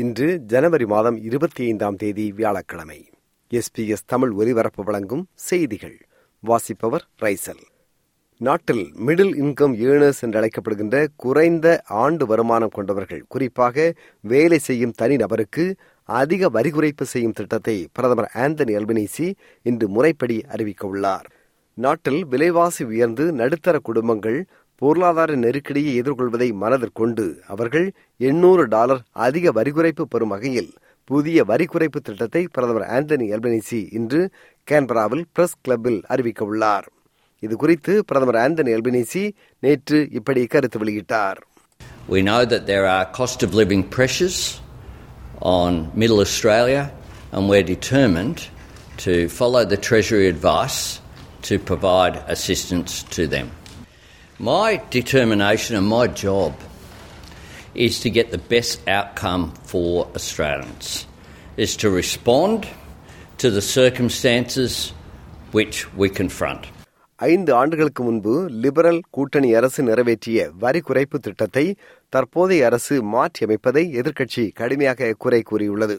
இன்று ஜனவரி மாதம் இருபத்தி ஐந்தாம் தேதி வியாழக்கிழமை. எஸ்பிஎஸ் தமிழ் ஒலிபரப்பு வழங்கும் செய்திகள். வாசிப்பவர் ரைசல். நாட்டில் மிடில் இன்கம் ஏர்னர்ஸ் என்று அழைக்கப்படுகின்ற குறைந்த ஆண்டு வருமானம் கொண்டவர்கள் குறிப்பாக வேலை செய்யும் தனிநபருக்கு அதிக வரி குறைப்பு செய்யும் திட்டத்தை பிரதமர் ஆந்தனி அல்பனீசி இன்று முறைப்படி அறிவிக்க உள்ளார். நாட்டில் விலைவாசி உயர்ந்து நடுத்தர குடும்பங்கள் பொருளாதார நெருக்கடியை எதிர்கொள்வதை மனதிற்கொண்டு அவர்கள் எண்ணூறு டாலர் அதிக வரி குறைப்பு பெறும் வகையில் புதிய வரி குறைப்பு திட்டத்தை பிரதமர் ஆந்தனி அல்பனிசி இன்று கேன்பராவில் பிரஸ் கிளப்பில் அறிவிக்க உள்ளார் இது குறித்து பிரதமர் ஆந்தனி அல்பனிசி நேற்று இப்படி கருத்து வெளியிட்டார் We know that there are cost of living pressures on Middle Australia, and we're determined to follow the Treasury advice to provide assistance to them. My determination and my job is to get the best outcome for Australians, is to respond to the circumstances which we confront. ஐந்து ஆண்டுகளுக்கு முன்பு liberal கூட்டணி அரசு நிறைவேற்றிய வரி குறைப்பு திட்டத்தை தற்போதைய அரசு மாற்றியமைப்பதை எதிர்க்கட்சி கடுமையாக குறை கூறியுள்ளது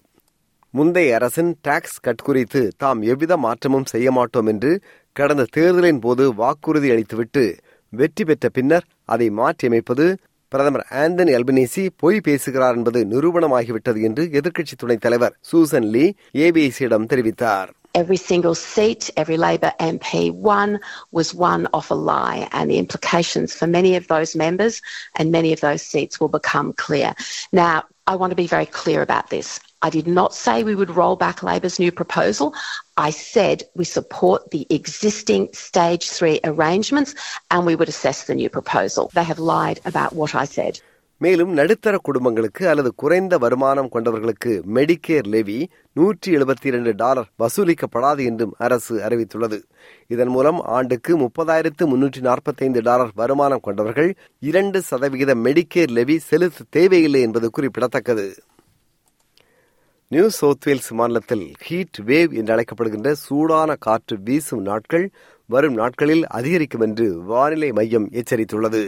முந்தைய அரசின் டாக்ஸ் கட் குறித்து தாம் எவ்வித மாற்றமும் செய்ய மாட்டோம் என்று கடந்த தேர்தலின் போது வாக்குறுதி அளித்துவிட்டு வெற்றி பெற்ற பின்னர் அதை மாற்றியமைப்பது பிரதமர் ஆந்தனி அல்பனீசி பொய் பேசுகிறார் என்பது நிரூபணமாகிவிட்டது என்று எதிர்க்கட்சி துணைத் தலைவர் சூசன் லீ ஏபிசியிடம் தெரிவித்தார் Every single seat, every Labor MP won was won off a lie, and the implications for many of those members and many of those seats will become clear. Now, I want to be very clear about this. I did not say we would roll back Labor's new proposal. I said we support the existing stage three arrangements and we would assess the new proposal. They have lied about what I said. மேலும் நடுத்தர குடும்பங்களுக்கு அல்லது குறைந்த வருமானம் கொண்டவர்களுக்கு Medicare Levy நூற்றி எழுபத்தி இரண்டு டாலர் வசூலிக்கப்படாது என்றும் அரசு அறிவித்துள்ளது இதன் மூலம் ஆண்டுக்கு முப்பதாயிரத்து முன்னூற்றி நாற்பத்தைந்து டாலர் வருமானம் கொண்டவர்கள் இரண்டு சதவிகித மெடிக்கேர் லெவி செலுத்த தேவையில்லை என்பது குறிப்பிடத்தக்கது நியூ சவுத் வேல்ஸ் மாநிலத்தில் ஹீட் வேவ் என்று அழைக்கப்படுகின்ற சூடான காற்று வீசும் நாட்கள் வரும் நாட்களில் அதிகரிக்கும் என்று வானிலை மையம் எச்சரித்துள்ளது.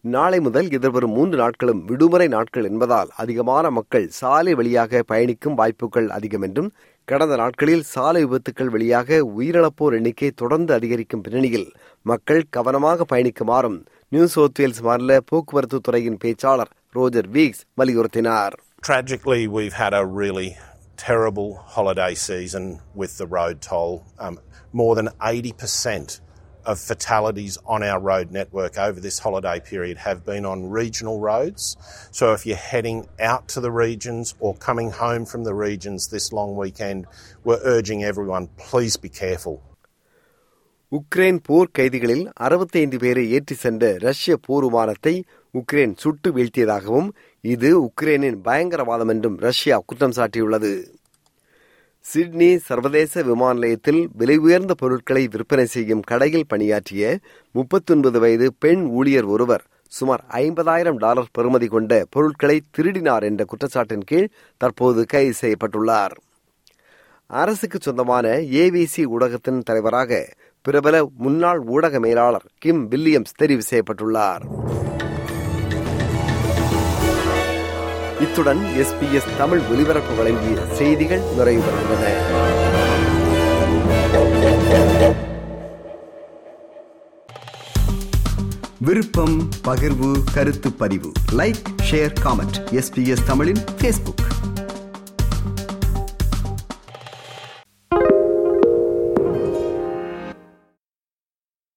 நாளை முதல் எதிர்வரும் மூன்று நாட்களும் விடுமுறை நாட்கள் என்பதால் அதிகமான மக்கள் சாலை வழியாக பயணிக்கும் வாய்ப்புகள் அதிகம் என்றும் கடந்த நாட்களில் சாலை விபத்துக்கள் வழியாக உயிரிழப்போர் எண்ணிக்கை தொடர்ந்து அதிகரிக்கும் பின்னணியில் மக்கள் கவனமாக பயணிக்குமாறும் நியூ சவுத் வேல்ஸ் மாநில போக்குவரத்து துறையின் பேச்சாளர் ரோஜர் வீக்ஸ் வலியுறுத்தினார். Tragically, we've had a really terrible holiday season with the road toll. Um, more than 80% of fatalities on our road network over this holiday period have been on regional roads. So if you're heading out to the regions or coming home from the regions this long weekend, we're urging everyone, please be careful. Ukraine போர் கைதிகளில் அறுபத்தைந்து பேரை ஏற்றி சென்ற ரஷ்ய போர் விமானத்தை Ukraine சுட்டு வீழ்த்தியதாகவும் இது உக்ரைனின் பயங்கரவாதம் என்றும் ரஷ்யா குற்றம் சாட்டியுள்ளது. சிட்னி சர்வதேச விமான நிலையத்தில் விலை உயர்ந்த பொருட்களை விற்பனை செய்யும் கடையில் பணியாற்றிய முப்பத்தொன்பது வயது பெண் ஊழியர் ஒருவர் சுமார் ஐம்பதாயிரம் டாலர் பெறுமதி கொண்ட பொருட்களை திருடினார் என்ற குற்றச்சாட்டின் கீழ் தற்போது கைது செய்யப்பட்டுள்ளார். அரசுக்கு சொந்தமான ஏவிசி ஊடகத்தின் தலைவராக பிரபல முன்னாள் ஊடக மேலாளர் கிம் வில்லியம்ஸ் தெரிவு செய்யப்பட்டுள்ளார். இத்துடன் எஸ்பிஎஸ் தமிழ் ஒலிபரப்பு வழங்கிய செய்திகள் நிறைவு பெறுகின்றன. விருப்பம் பகிர்வு கருத்து பதிவு. லைக் ஷேர் காமெண்ட் எஸ்பிஎஸ் தமிழின் பேஸ்புக்